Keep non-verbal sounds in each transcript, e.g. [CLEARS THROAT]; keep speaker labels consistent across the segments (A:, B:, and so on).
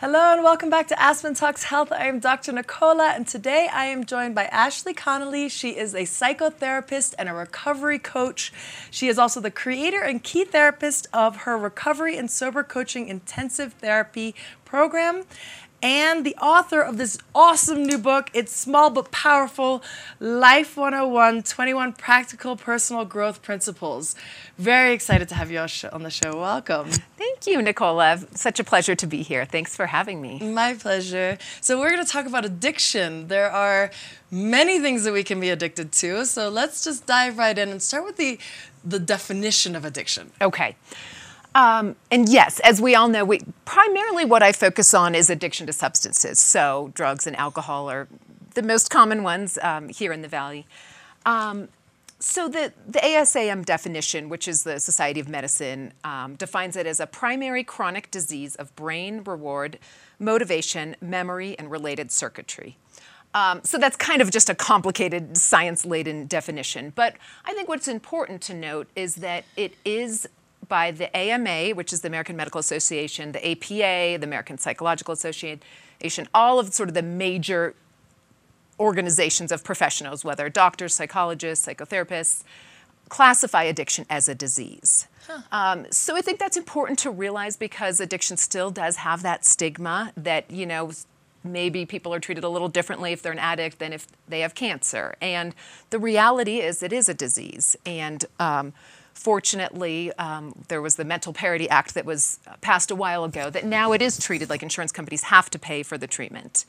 A: Hello and welcome back to Aspen Talks Health. I am Dr. Nicola and today I am joined by Ashley Connolly. She is a psychotherapist and a recovery coach. She is also the creator and key therapist of her Recovery and Sober Coaching Intensive Therapy program and the author of this awesome new book. It's small but powerful Life 101 21 Practical Personal Growth Principles. Very excited to have you on the show. Welcome.
B: Thank you, Nicola. Such a pleasure to be here. Thanks for having me.
A: My pleasure. So, we're going to talk about addiction. There are many things that we can be addicted to. So, let's just dive right in and start with the, the definition of addiction.
B: Okay. Um, and yes, as we all know, we, primarily what I focus on is addiction to substances. So drugs and alcohol are the most common ones um, here in the Valley. Um, so the, the ASAM definition, which is the Society of Medicine, um, defines it as a primary chronic disease of brain, reward, motivation, memory, and related circuitry. Um, so that's kind of just a complicated science laden definition. But I think what's important to note is that it is by the AMA, which is the American Medical Association, the APA, the American Psychological Association, all of sort of the major organizations of professionals, whether doctors, psychologists, psychotherapists, classify addiction as a disease. Huh. Um, so I think that's important to realize because addiction still does have that stigma that, you know, maybe people are treated a little differently if they're an addict than if they have cancer. And the reality is it is a disease. And um, Fortunately, um, there was the Mental Parity Act that was passed a while ago that now it is treated like insurance companies have to pay for the treatment.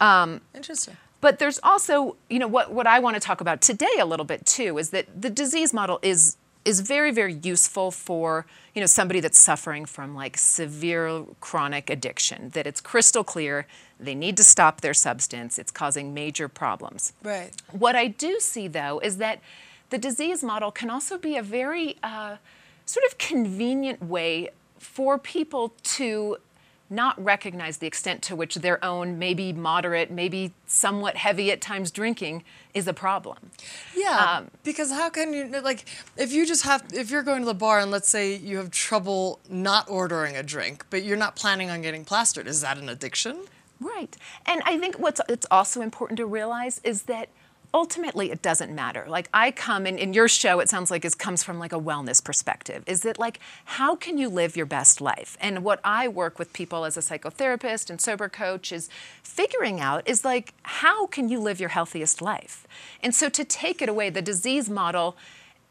A: um, interesting.
B: But there's also, you know, what, what I want to talk about today a little bit too is that the disease model is is very very useful for you know somebody that's suffering from like severe chronic addiction that it's crystal clear they need to stop their substance it's causing major problems
A: right
B: what i do see though is that the disease model can also be a very uh, sort of convenient way for people to not recognize the extent to which their own maybe moderate, maybe somewhat heavy at times drinking is a problem.
A: Yeah, um, because how can you like if you just have if you're going to the bar and let's say you have trouble not ordering a drink, but you're not planning on getting plastered, is that an addiction?
B: Right. And I think what's it's also important to realize is that ultimately it doesn't matter. Like i come and in your show it sounds like it comes from like a wellness perspective. Is that like how can you live your best life? And what i work with people as a psychotherapist and sober coach is figuring out is like how can you live your healthiest life? And so to take it away the disease model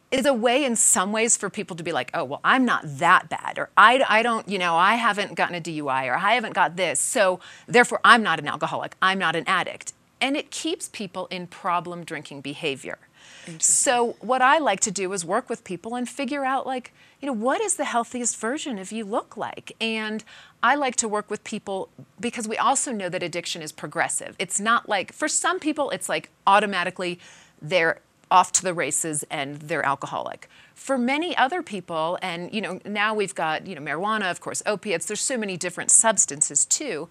B: is a way in some ways for people to be like, oh, well, I'm not that bad, or I, I don't, you know, I haven't gotten a DUI, or I haven't got this, so therefore I'm not an alcoholic, I'm not an addict and it keeps people in problem drinking behavior. So what I like to do is work with people and figure out like, you know, what is the healthiest version of you look like? And I like to work with people because we also know that addiction is progressive. It's not like for some people it's like automatically they're off to the races and they're alcoholic. For many other people and you know, now we've got, you know, marijuana, of course, opiates, there's so many different substances too.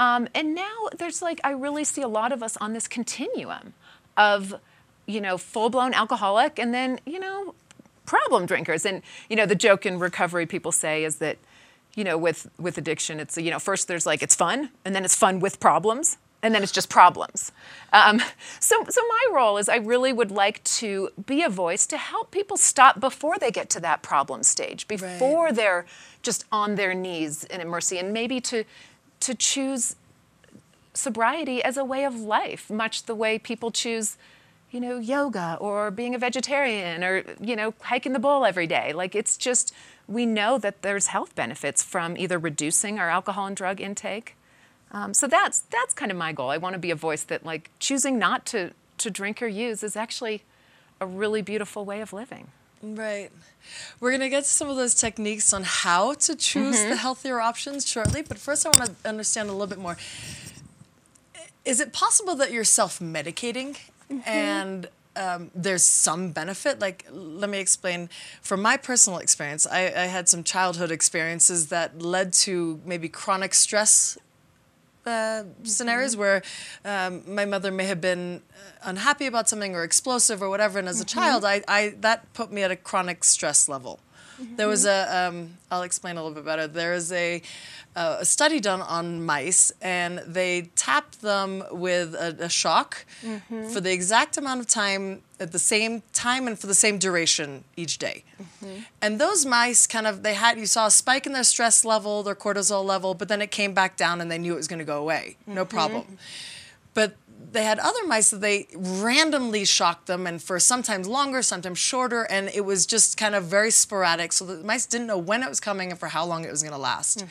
B: Um, and now there's like, I really see a lot of us on this continuum of, you know, full blown alcoholic and then, you know, problem drinkers. And, you know, the joke in recovery people say is that, you know, with, with addiction, it's, you know, first there's like, it's fun, and then it's fun with problems, and then it's just problems. Um, so, so my role is I really would like to be a voice to help people stop before they get to that problem stage, before right. they're just on their knees in a mercy, and maybe to to choose sobriety as a way of life, much the way people choose, you know, yoga or being a vegetarian or, you know, hiking the bowl every day. Like it's just, we know that there's health benefits from either reducing our alcohol and drug intake. Um, so that's that's kind of my goal. I want to be a voice that like choosing not to to drink or use is actually a really beautiful way of living.
A: Right. We're going to get to some of those techniques on how to choose mm-hmm. the healthier options shortly, but first I want to understand a little bit more. Is it possible that you're self medicating mm-hmm. and um, there's some benefit? Like, let me explain. From my personal experience, I, I had some childhood experiences that led to maybe chronic stress uh, scenarios mm-hmm. where um, my mother may have been uh, unhappy about something or explosive or whatever, and as mm-hmm. a child, I, I that put me at a chronic stress level. There was a, um, I'll explain a little bit better. There is a, uh, a study done on mice, and they tapped them with a, a shock for the exact amount of time at the same time and for the same duration each day. And those mice kind of, they had, you saw a spike in their stress level, their cortisol level, but then it came back down and they knew it was going to go away. No problem. But they had other mice that they randomly shocked them and for sometimes longer, sometimes shorter, and it was just kind of very sporadic. So the mice didn't know when it was coming and for how long it was going to last.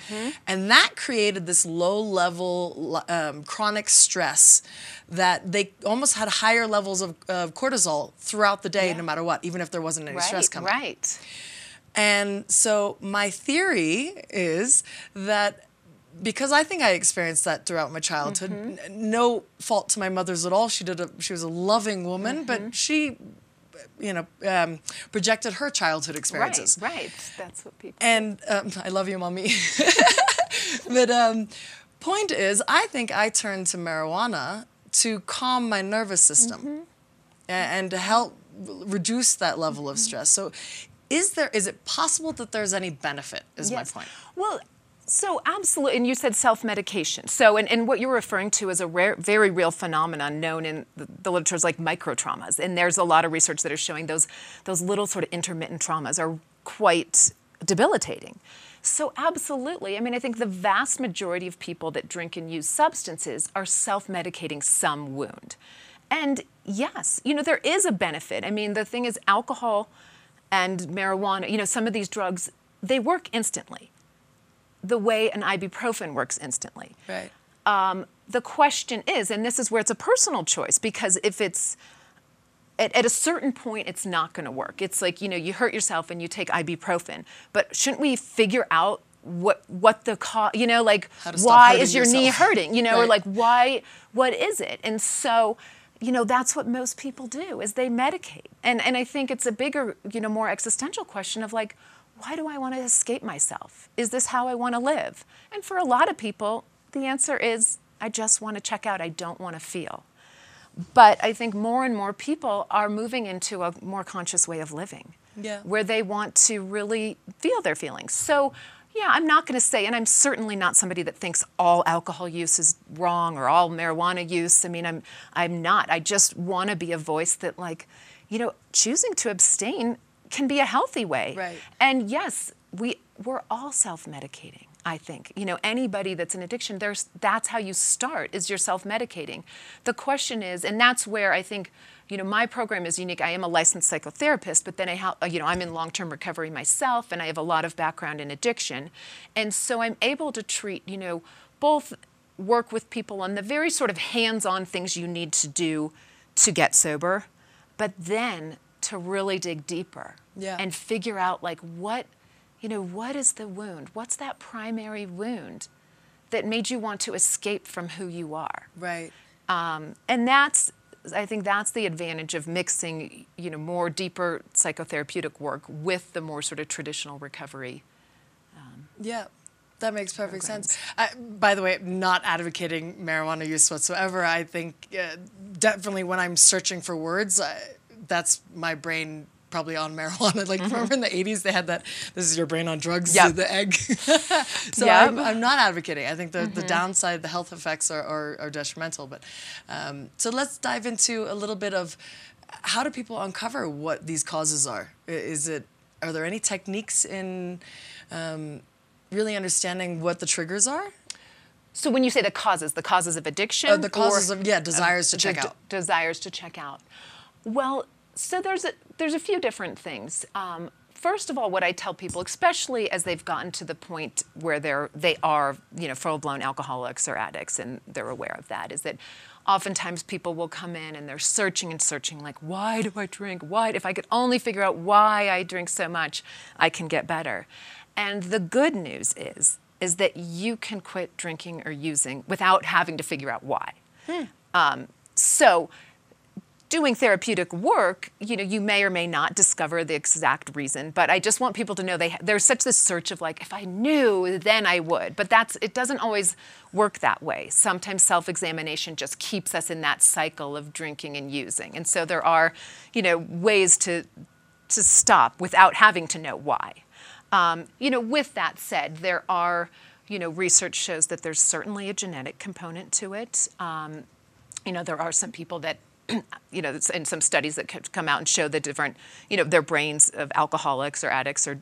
A: And that created this low level um, chronic stress that they almost had higher levels of, of cortisol throughout the day,
B: Yeah.
A: no matter what, even if there wasn't any stress coming.
B: right.
A: And so my theory is that because I think I experienced that throughout my childhood,
B: Mm-hmm.
A: no fault to my mother's at all. She did a she was a loving woman,
B: Mm-hmm.
A: but she you know um, projected her childhood experiences.
B: Right, right. That's what people.
A: And um, [LAUGHS] I love you, mommy. [LAUGHS] but um, point is, I think I turned to marijuana to calm my nervous system
B: Mm-hmm.
A: and to help reduce that level of stress. So, is there is it possible that there's any benefit? Is
B: Yes.
A: my point.
B: Well, so absolutely, and you said self-medication. So, and, and what you're referring to is a rare, very real phenomenon known in the, the literature as like microtraumas. And there's a lot of research that is showing those those little sort of intermittent traumas are quite debilitating. So, absolutely. I mean, I think the vast majority of people that drink and use substances are self-medicating some wound. And yes, you know, there is a benefit. I mean, the thing is, alcohol and marijuana, you know, some of these drugs, they work instantly the way an ibuprofen works instantly.
A: Right.
B: Um, the question is, and this is where it's a personal choice, because if it's at, at a certain point, it's not going to work. It's like you know, you hurt yourself and you take ibuprofen, but shouldn't we figure out what what the cause? You know, like
A: How to stop
B: why is your knee hurting? You know, or like why? What is it? And so. You know, that's what most people do is they medicate. And and I think it's a bigger, you know, more existential question of like, why do I want to escape myself? Is this how I want to live? And for a lot of people, the answer is I just want to check out. I don't want to feel. But I think more and more people are moving into a more conscious way of living.
A: Yeah.
B: Where they want to really feel their feelings. So, yeah, I'm not going to say, and I'm certainly not somebody that thinks all alcohol use is wrong or all marijuana use. I mean, I'm, I'm not. I just want to be a voice that, like, you know, choosing to abstain can be a healthy way.
A: Right.
B: And yes, we we're all self-medicating. I think you know anybody that's in addiction. There's that's how you start is you're self-medicating. The question is, and that's where I think you know my program is unique. I am a licensed psychotherapist, but then I help. You know I'm in long-term recovery myself, and I have a lot of background in addiction, and so I'm able to treat you know both work with people on the very sort of hands-on things you need to do to get sober, but then to really dig deeper
A: Yeah.
B: and figure out like what you know what is the wound what's that primary wound that made you want to escape from who you are
A: Right.
B: um, and that's i think that's the advantage of mixing you know more deeper psychotherapeutic work with the more sort of traditional recovery
A: Yeah, that makes perfect sense. I, by the way, not advocating marijuana use whatsoever. I think uh, definitely when I'm searching for words, uh, that's my brain probably on marijuana. [LAUGHS] Like remember in the 80s they had that this is your brain on drugs,
B: Yep.
A: the egg. [LAUGHS] so
B: Yep.
A: I'm, I'm not advocating. I think the, the downside, the health effects are, are, are detrimental. But um, so let's dive into a little bit of how do people uncover what these causes are? Is it are there any techniques in um, really understanding what the triggers are?
B: so when you say the causes the causes of addiction
A: Uh, the causes of yeah desires to check out.
B: desires to check out. Well, so there's a, there's a few different things. Um, first of all, what I tell people, especially as they've gotten to the point where they're they are you know full blown alcoholics or addicts and they're aware of that, is that oftentimes people will come in and they're searching and searching like why do I drink? Why if I could only figure out why I drink so much, I can get better. And the good news is is that you can quit drinking or using without having to figure out why. Um, so doing therapeutic work, you know, you may or may not discover the exact reason, but I just want people to know they there's such this search of like if I knew, then I would. But that's it doesn't always work that way. Sometimes self-examination just keeps us in that cycle of drinking and using. And so there are, you know, ways to to stop without having to know why. Um, you know, with that said, there are, you know, research shows that there's certainly a genetic component to it. Um, you know, there are some people that, [CLEARS THROAT] you know, and some studies that come out and show the different, you know, their brains of alcoholics or addicts are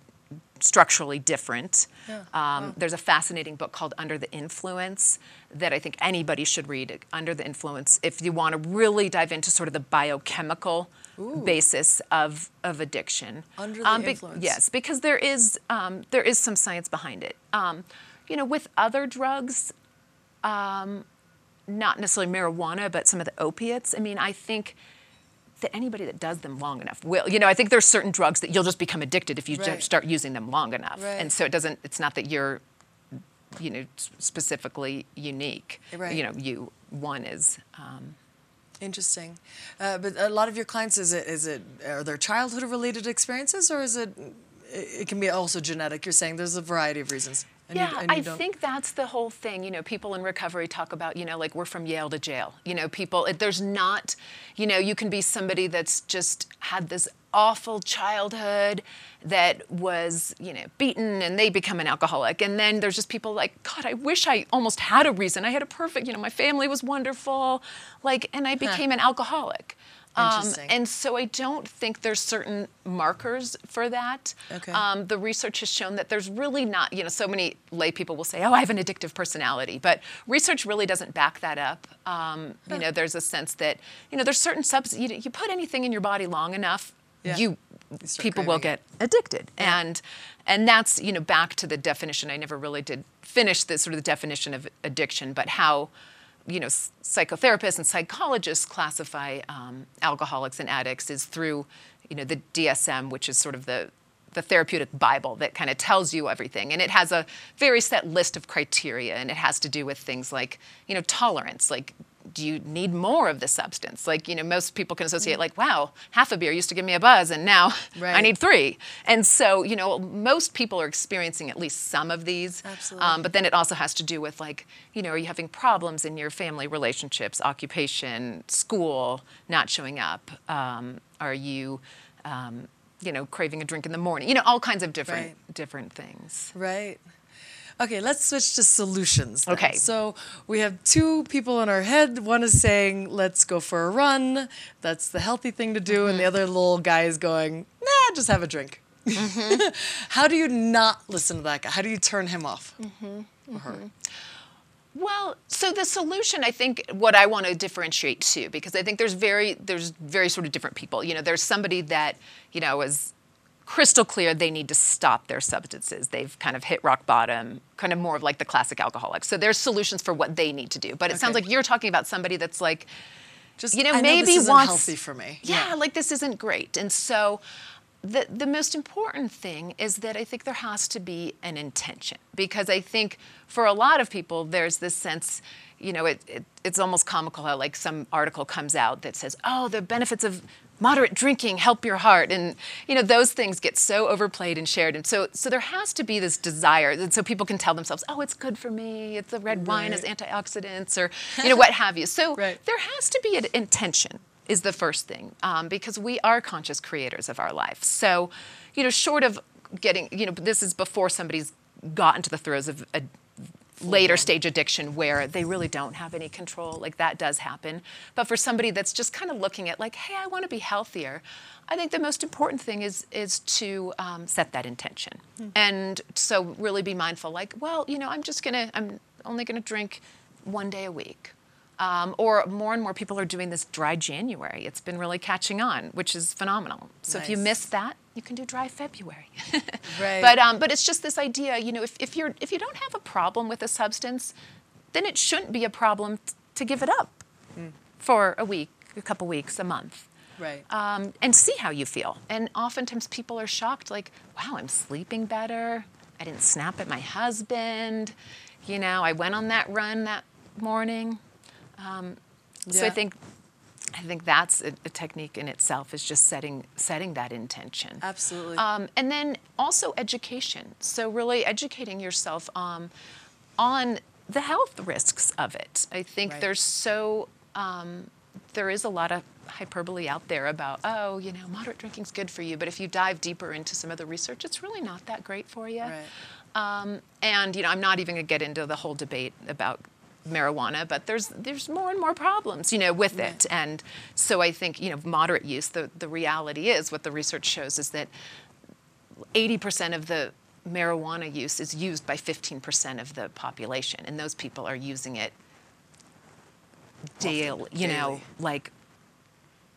B: structurally different. Yeah. Um, There's a fascinating book called Under the Influence that I think anybody should read. Under the Influence, if you want to really dive into sort of the biochemical Ooh. basis of, of addiction.
A: Under the um, be- influence.
B: Yes, because there is um, there is some science behind it. Um, you know, with other drugs, um, not necessarily marijuana, but some of the opiates. I mean, I think that anybody that does them long enough will. You know, I think there's certain drugs that you'll just become addicted if you right. start using them long enough. Right. And so it doesn't. It's not that you're, you know, specifically unique. Right. You know, you one is. Um,
A: Interesting, uh, but a lot of your clients is it is it are there childhood related experiences or is it it can be also genetic? You're saying there's a variety of reasons.
B: And yeah, you, I think that's the whole thing. You know, people in recovery talk about, you know, like we're from Yale to jail. You know, people, it, there's not, you know, you can be somebody that's just had this awful childhood that was, you know, beaten and they become an alcoholic. And then there's just people like, God, I wish I almost had a reason. I had a perfect, you know, my family was wonderful. Like, and I became huh. an alcoholic. Um, and so I don't think there's certain markers for that. Okay. Um, the research has shown that there's really not, you know, so many lay people will say, oh, I have an addictive personality, but research really doesn't back that up. Um, you know, there's a sense that, you know, there's certain subs, you, you put anything in your body long enough, yeah. you people will get addicted yeah. and and that's you know back to the definition i never really did finish the sort of the definition of addiction but how you know, psychotherapists and psychologists classify um, alcoholics and addicts is through, you know, the DSM, which is sort of the the therapeutic Bible that kind of tells you everything. And it has a very set list of criteria, and it has to do with things like, you know, tolerance. Like, do you need more of the substance? Like, you know, most people can associate, like, wow, half a beer used to give me a buzz, and now [LAUGHS] right. I need three. And so, you know, most people are experiencing at least some of these.
A: Absolutely. Um,
B: but then it also has to do with, like, you know, are you having problems in your family relationships, occupation, school, not showing up? Um, are you, um, you know, craving a drink in the morning? You know, all kinds of different right. different things.
A: Right. Okay, let's switch to solutions. Then.
B: Okay.
A: So we have two people in our head. One is saying, let's go for a run. That's the healthy thing to do. Mm-hmm. And the mm-hmm. other little guy is going, nah, just have a drink. Mm-hmm. [LAUGHS] How do you not listen to that guy? How do you turn him off? Mm-hmm. Or her? Mm-hmm.
B: Well, so the solution, I think, what I want to differentiate too, because I think there's very, there's very sort of different people. You know, there's somebody that, you know, is crystal clear they need to stop their substances. They've kind of hit rock bottom, kind of more of like the classic alcoholic. So there's solutions for what they need to do. But it okay. sounds like you're talking about somebody that's like, just you know,
A: I
B: maybe
A: know this isn't
B: wants
A: healthy for me.
B: Yeah, yeah, like this isn't great. And so the the most important thing is that I think there has to be an intention because I think for a lot of people there's this sense you know, it, it, it's almost comical how like some article comes out that says, "Oh, the benefits of moderate drinking help your heart. And you know those things get so overplayed and shared. And so so there has to be this desire and so people can tell themselves oh it's good for me. It's the red right. wine has antioxidants or [LAUGHS] you know what have you. So right. there has to be an intention is the first thing um, because we are conscious creators of our life. So you know short of getting you know this is before somebody's got into the throes of a later stage addiction where they really don't have any control like that does happen but for somebody that's just kind of looking at like hey i want to be healthier i think the most important thing is is to um, set that intention mm-hmm. and so really be mindful like well you know i'm just gonna i'm only gonna drink one day a week um, or more and more people are doing this dry January. It's been really catching on, which is phenomenal. So nice. if you missed that, you can do dry February. [LAUGHS]
A: right.
B: But um, but it's just this idea, you know, if, if you're if you don't have a problem with a substance, then it shouldn't be a problem t- to give it up mm. for a week, a couple weeks, a month.
A: Right.
B: Um, and see how you feel. And oftentimes people are shocked, like, wow, I'm sleeping better. I didn't snap at my husband. You know, I went on that run that morning. Um, yeah. So I think I think that's a, a, technique in itself is just setting setting that intention.
A: Absolutely.
B: Um, and then also education. So really educating yourself um, on the health risks of it. I think right. there's so um, there is a lot of hyperbole out there about, oh, you know, moderate drinking's good for you, but if you dive deeper into some of the research, it's really not that great for you.
A: Right.
B: Um, and you know, I'm not even going to get into the whole debate about marijuana, but there's there's more and more problems, you know, with it. And so I think you know, moderate use. The the reality is, what the research shows is that 80% of the marijuana use is used by 15% of the population, and those people are using it daily, you know, like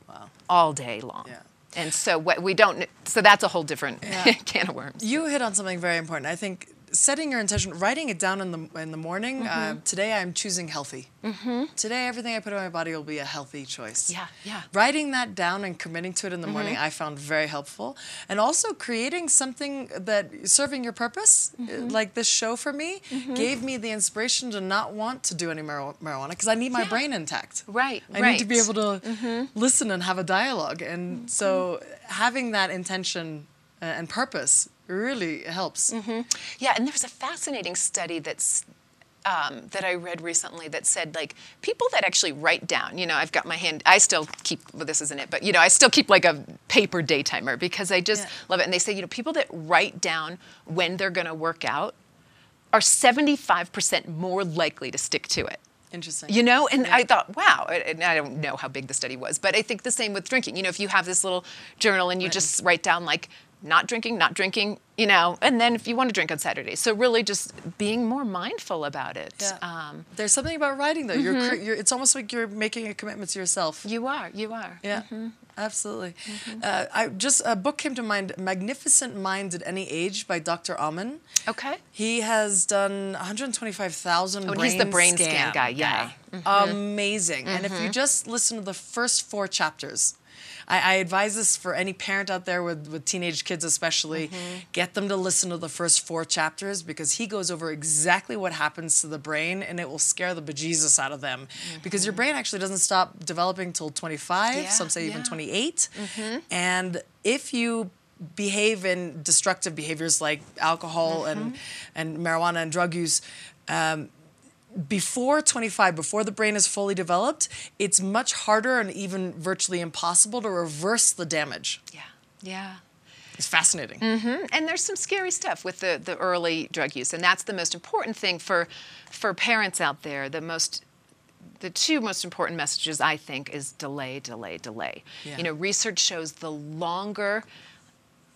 A: Wow.
B: all day long.
A: Yeah.
B: And so what we don't, so that's a whole different
A: Yeah. [LAUGHS]
B: can of worms.
A: You hit on something very important. I think setting your intention, writing it down in the in the morning.
B: Mm-hmm.
A: Uh, today I'm choosing healthy. Mm-hmm. Today everything I put in my body will be a healthy choice.
B: Yeah, yeah.
A: Writing that down and committing to it in the morning,
B: Mm-hmm.
A: I found very helpful, and also creating something that serving your purpose, uh,
B: Mm-hmm.
A: like this show for me, gave me the inspiration to not want to do any mar- marijuana because I need my
B: Yeah.
A: brain intact.
B: Right,
A: I need to be
B: right. Mm-hmm.
A: able to listen and have a dialogue. And so having that intention uh, and purpose really helps.
B: Yeah, and there's a fascinating study that's um, that I read recently that said like people that actually write down. You know, I've got my hand. I still keep. Well, this isn't it, but you know, I still keep like a paper day timer because I just
A: Yeah.
B: love it. And they say, you know, people that write down when they're going to work out are 75% more likely to stick to it.
A: Interesting.
B: You know, and I thought, wow, and I don't know how big the study was, but I think the same with drinking. You know, if you have this little journal and you
A: Right.
B: just write down like not drinking, not drinking, you know, and then if you want to drink on Saturday. So really just being more mindful about it.
A: Yeah.
B: Um,
A: There's something about writing though. You're, mm-hmm. you're, it's almost like you're making a commitment to yourself.
B: you are, you are.
A: Yeah, mm-hmm. absolutely. Mm-hmm. Uh, I just a book came to mind, "Magnificent Minds at Any Age" by Dr. Amen.
B: Okay.
A: He has done 125,000
B: Oh,
A: brain
B: he's the brain scan guy, yeah.
A: Amazing. And if you just listen to the first four chapters, I, I advise this for any parent out there with, with teenage kids, especially, mm-hmm. get them to listen to the first four chapters because he goes over exactly what happens to the brain and it will scare the bejesus out of them. Mm-hmm. Because your brain actually doesn't stop developing till 25,
B: Yeah,
A: some say even
B: yeah.
A: 28. Mm-hmm. And if you behave in destructive behaviors like alcohol and, and marijuana and drug use, um, before 25, before the brain is fully developed, it's much harder and even virtually impossible to reverse the damage.
B: Yeah. Yeah.
A: It's fascinating.
B: Mm-hmm, and there's some scary stuff with the, the early drug use and that's the most important thing for for parents out there the most the two most important messages i think is delay delay delay
A: Yeah.
B: you know research shows the longer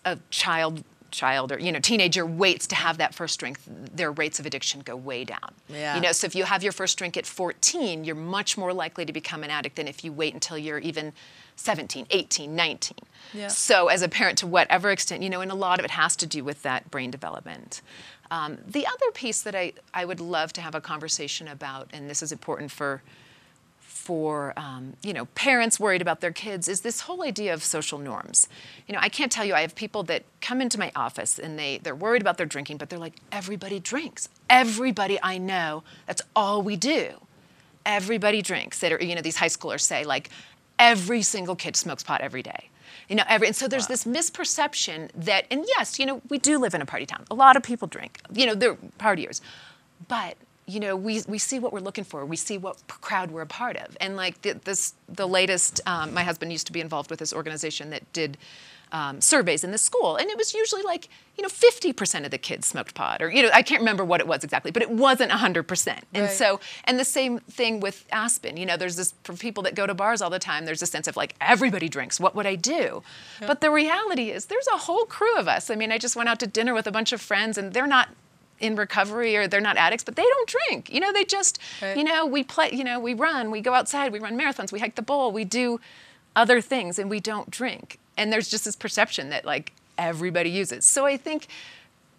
B: a child child or you know teenager waits to have that first drink their rates of addiction go way down
A: Yeah.
B: you know so if you have your first drink at 14 you're much more likely to become an addict than if you wait until you're even 17 18 19
A: Yeah.
B: so as a parent to whatever extent you know and a lot of it has to do with that brain development um, the other piece that I, I would love to have a conversation about and this is important for for um, you know parents worried about their kids is this whole idea of social norms. You know, I can't tell you. I have people that come into my office and they they're worried about their drinking, but they're like, everybody drinks. Everybody I know, that's all we do. Everybody drinks. That are, you know these high schoolers say like, every single kid smokes pot every day. You know, every, and so there's this misperception that, and yes, you know, we do live in a party town. A lot of people drink. You know, they're partiers, but you know, we, we see what we're looking for. We see what crowd we're a part of. And like the, this, the latest, um, my husband used to be involved with this organization that did um, surveys in the school, and it was usually like, you know, 50% of the kids smoked pot, or you know, I can't remember what it was exactly, but it wasn't 100%. And
A: Right.
B: so, and the same thing with Aspen. You know, there's this for people that go to bars all the time. There's a sense of like everybody drinks. What would I do? But the reality is, there's a whole crew of us. I mean, I just went out to dinner with a bunch of friends, and they're not in recovery or they're not addicts, but they don't drink. You know, they just,
A: Right.
B: you know, we play, you know, we run, we go outside, we run marathons, we hike the bowl, we do other things, and we don't drink. And there's just this perception that like everybody uses. So I think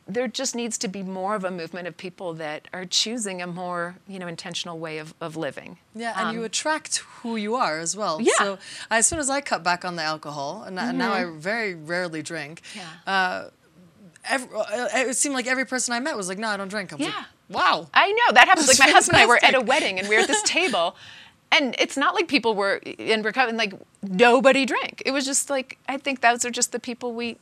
B: there just needs to be more of a movement of people that are choosing a more, you know, intentional way of, of living.
A: Yeah, and you attract who you are as well.
B: Um, Yeah.
A: So as soon as I cut back on the alcohol, and, and now I very rarely drink,
B: Yeah.
A: uh, ev uh, it seemed like every person I met was like, no, I don't drink. I'm
B: Yeah.
A: like, wow.
B: I know that happens. Like my husband and I were at a wedding and we were at this [LAUGHS] table, and it's not like people were in recovery. Like nobody drank. It was just like I think those are just the people we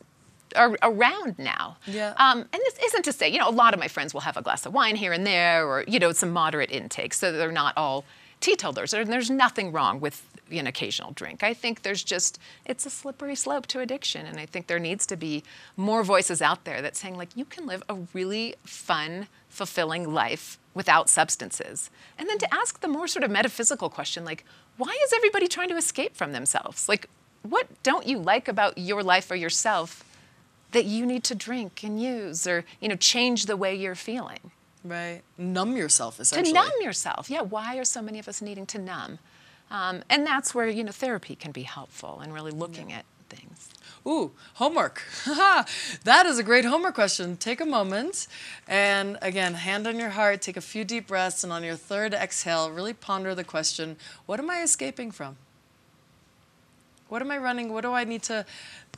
B: are around now.
A: Yeah.
B: Um, and this isn't to say you know a lot of my friends will have a glass of wine here and there, or you know some moderate intake, so they're not all teetotalers. And there's nothing wrong with an occasional drink. I think there's just it's a slippery slope to addiction, and I think there needs to be more voices out there that saying like you can live a really fun, fulfilling life without substances, and then to ask the more sort of metaphysical question like why is everybody trying to escape from themselves? Like what don't you like about your life or yourself that you need to drink and use or you know change the way you're feeling?
A: Right. Numb yourself, essentially.
B: To numb yourself. Yeah. Why are so many of us needing to numb? Um, and that's where you know therapy can be helpful and really looking yeah. at things.
A: Ooh, homework. [LAUGHS] that is a great homework question. Take a moment and again, hand on your heart, take a few deep breaths, and on your third exhale, really ponder the question what am I escaping from? What am I running? What do I need to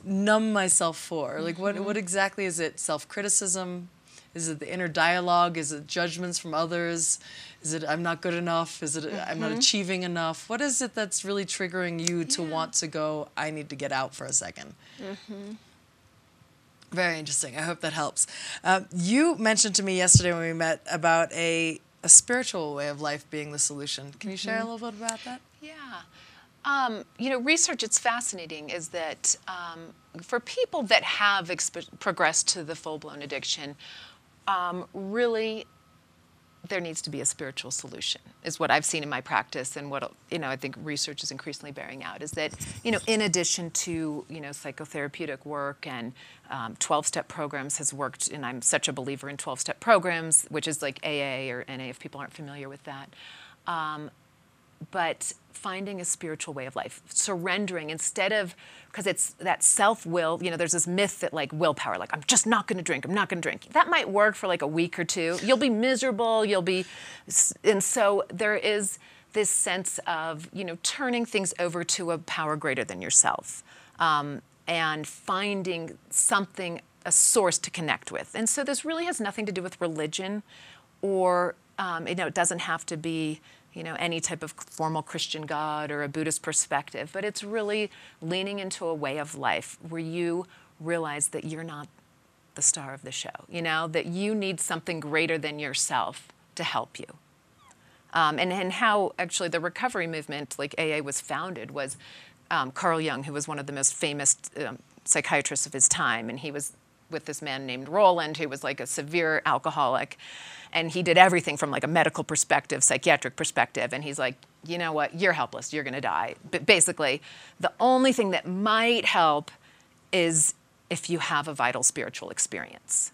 A: numb myself for? Like, what, mm-hmm. what exactly is it? Self criticism, is it the inner dialogue? Is it judgments from others? Is it I'm not good enough? Is it mm-hmm. I'm not mm-hmm. achieving enough? What is it that's really triggering you to yeah. want to go, I need to get out for a 2nd mm-hmm. Very interesting. I hope that helps. Uh, you mentioned to me yesterday when we met about a, a spiritual way of life being the solution. Can you share a mm-hmm. little bit about that?
B: Yeah. Um, you know, research, it's fascinating, is that um, for people that have exp- progressed to the full blown addiction, um, really there needs to be a spiritual solution is what i've seen in my practice and what you know i think research is increasingly bearing out is that you know in addition to you know psychotherapeutic work and 12-step um, programs has worked and i'm such a believer in 12-step programs which is like aa or na if people aren't familiar with that um, but finding a spiritual way of life, surrendering instead of, because it's that self will, you know, there's this myth that like willpower, like I'm just not going to drink, I'm not going to drink. That might work for like a week or two. You'll be miserable, you'll be, and so there is this sense of, you know, turning things over to a power greater than yourself um, and finding something, a source to connect with. And so this really has nothing to do with religion or, um, you know, it doesn't have to be you know, any type of formal Christian God or a Buddhist perspective, but it's really leaning into a way of life where you realize that you're not the star of the show, you know, that you need something greater than yourself to help you. Um, and, and how actually the recovery movement, like AA was founded, was um, Carl Jung, who was one of the most famous um, psychiatrists of his time, and he was with this man named Rowland, who was like a severe alcoholic and he did everything from like a medical perspective, psychiatric perspective, and he's like, you know what, you're helpless, you're gonna die. But basically, the only thing that might help is if you have a vital spiritual experience.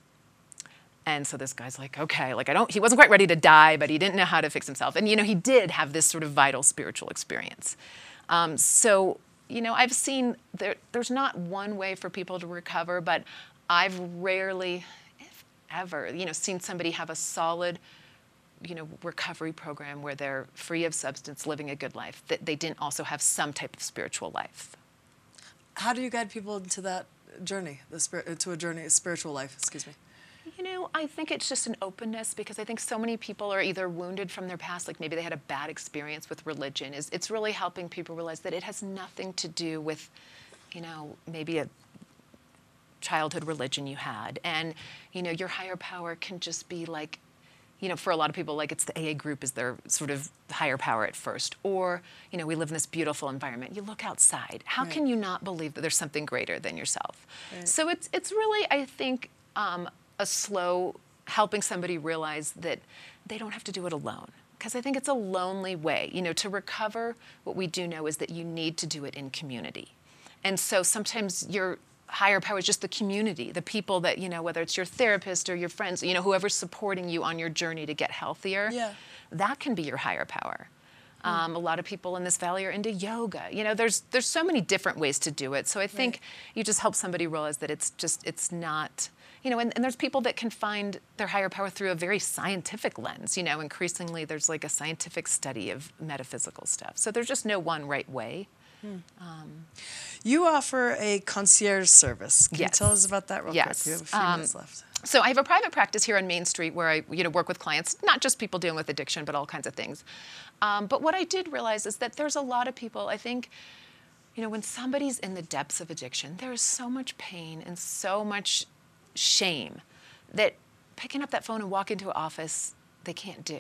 B: And so this guy's like, okay, like I don't, he wasn't quite ready to die, but he didn't know how to fix himself. And you know, he did have this sort of vital spiritual experience. Um, so, you know, I've seen there, there's not one way for people to recover, but I've rarely, if ever, you know, seen somebody have a solid, you know, recovery program where they're free of substance, living a good life, that they didn't also have some type of spiritual life.
A: How do you guide people into that journey, the spirit, uh, to a journey, a spiritual life, excuse me?
B: You know, I think it's just an openness because I think so many people are either wounded from their past, like maybe they had a bad experience with religion. Is it's really helping people realize that it has nothing to do with, you know, maybe a childhood religion you had. And, you know, your higher power can just be like, you know, for a lot of people, like it's the AA group is their sort of higher power at first. Or, you know, we live in this beautiful environment. You look outside. How right. can you not believe that there's something greater than yourself? Right. So it's, it's really, I think, um, a slow helping somebody realize that they don't have to do it alone because I think it's a lonely way. You know, to recover, what we do know is that you need to do it in community. And so sometimes you're higher power is just the community, the people that, you know, whether it's your therapist or your friends, you know, whoever's supporting you on your journey to get healthier,
A: yeah.
B: that can be your higher power. Hmm. Um, a lot of people in this valley are into yoga. You know, there's there's so many different ways to do it. So I think right. you just help somebody realize that it's just it's not. You know, and, and there's people that can find their higher power through a very scientific lens. You know, increasingly there's like a scientific study of metaphysical stuff. So there's just no one right way. Hmm. Um,
A: you offer a concierge service. Can
B: yes.
A: you tell us about that real
B: yes.
A: quick? We have a few um, minutes left.
B: So I have a private practice here on Main Street where I, you know, work with clients, not just people dealing with addiction, but all kinds of things. Um, but what I did realize is that there's a lot of people. I think, you know, when somebody's in the depths of addiction, there is so much pain and so much shame that picking up that phone and walking into an office they can't do.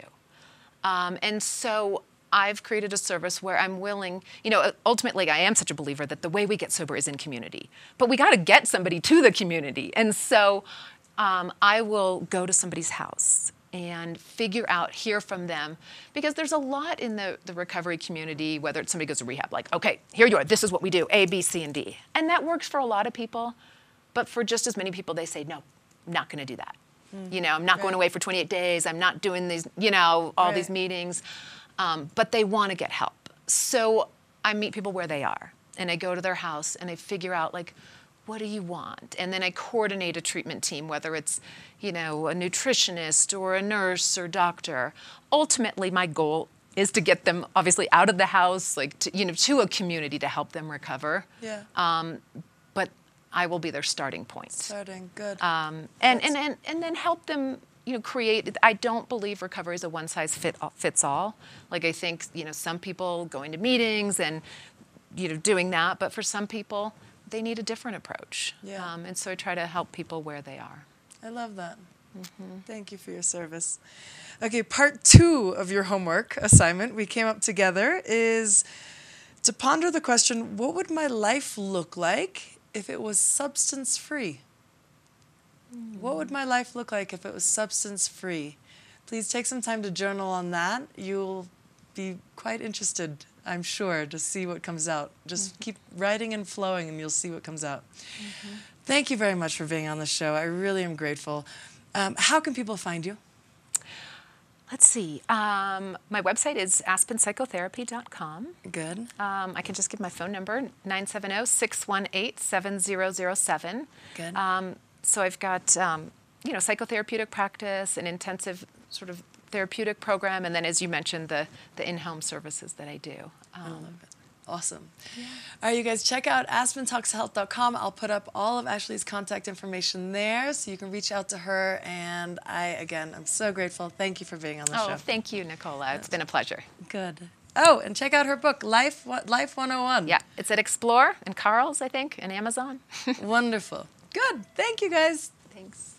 B: Um, and so I've created a service where I'm willing, you know, ultimately I am such a believer that the way we get sober is in community. But we got to get somebody to the community. And so um, I will go to somebody's house and figure out, hear from them. Because there's a lot in the, the recovery community, whether it's somebody goes to rehab, like, okay, here you are, this is what we do, A, B, C, and D. And that works for a lot of people. But for just as many people, they say, no, I'm not going to do that. Mm. You know, I'm not right. going away for 28 days. I'm not doing these, you know, all right. these meetings. Um, but they want to get help. So I meet people where they are. And I go to their house and I figure out, like, what do you want? And then I coordinate a treatment team, whether it's, you know, a nutritionist or a nurse or doctor. Ultimately, my goal is to get them obviously out of the house, like, to, you know, to a community to help them recover.
A: Yeah.
B: Um, but I will be their starting point.
A: Starting, good.
B: Um, and, and, and, and then help them you know create i don't believe recovery is a one size fit, fits all like i think you know some people going to meetings and you know doing that but for some people they need a different approach.
A: Yeah. Um,
B: and so I try to help people where they are.
A: I love that. Mm-hmm. Thank you for your service. Okay, part two of your homework assignment, we came up together, is to ponder the question what would my life look like if it was substance free? Mm. What would my life look like if it was substance free? Please take some time to journal on that. You'll be quite interested I'm sure, to see what comes out. Just mm-hmm. keep writing and flowing, and you'll see what comes out. Mm-hmm. Thank you very much for being on the show. I really am grateful. Um, how can people find you?
B: Let's see. Um, my website is aspenpsychotherapy.com.
A: Good.
B: Um, I can just give my phone number 970 618 7007.
A: Good.
B: Um, so I've got, um, you know, psychotherapeutic practice an intensive sort of therapeutic program, and then as you mentioned, the, the in-home services that I do.
A: Um, I love it. Awesome. Yeah. All right, you guys, check out aspentalkshealth.com. I'll put up all of Ashley's contact information there so you can reach out to her. And I, again, I'm so grateful. Thank you for being on the
B: oh,
A: show.
B: Oh, thank you, Nicola. It's been a pleasure.
A: Good. Oh, and check out her book, Life Life 101.
B: Yeah, it's at Explore and Carl's, I think, and Amazon. [LAUGHS]
A: Wonderful. Good. Thank you, guys.
B: Thanks.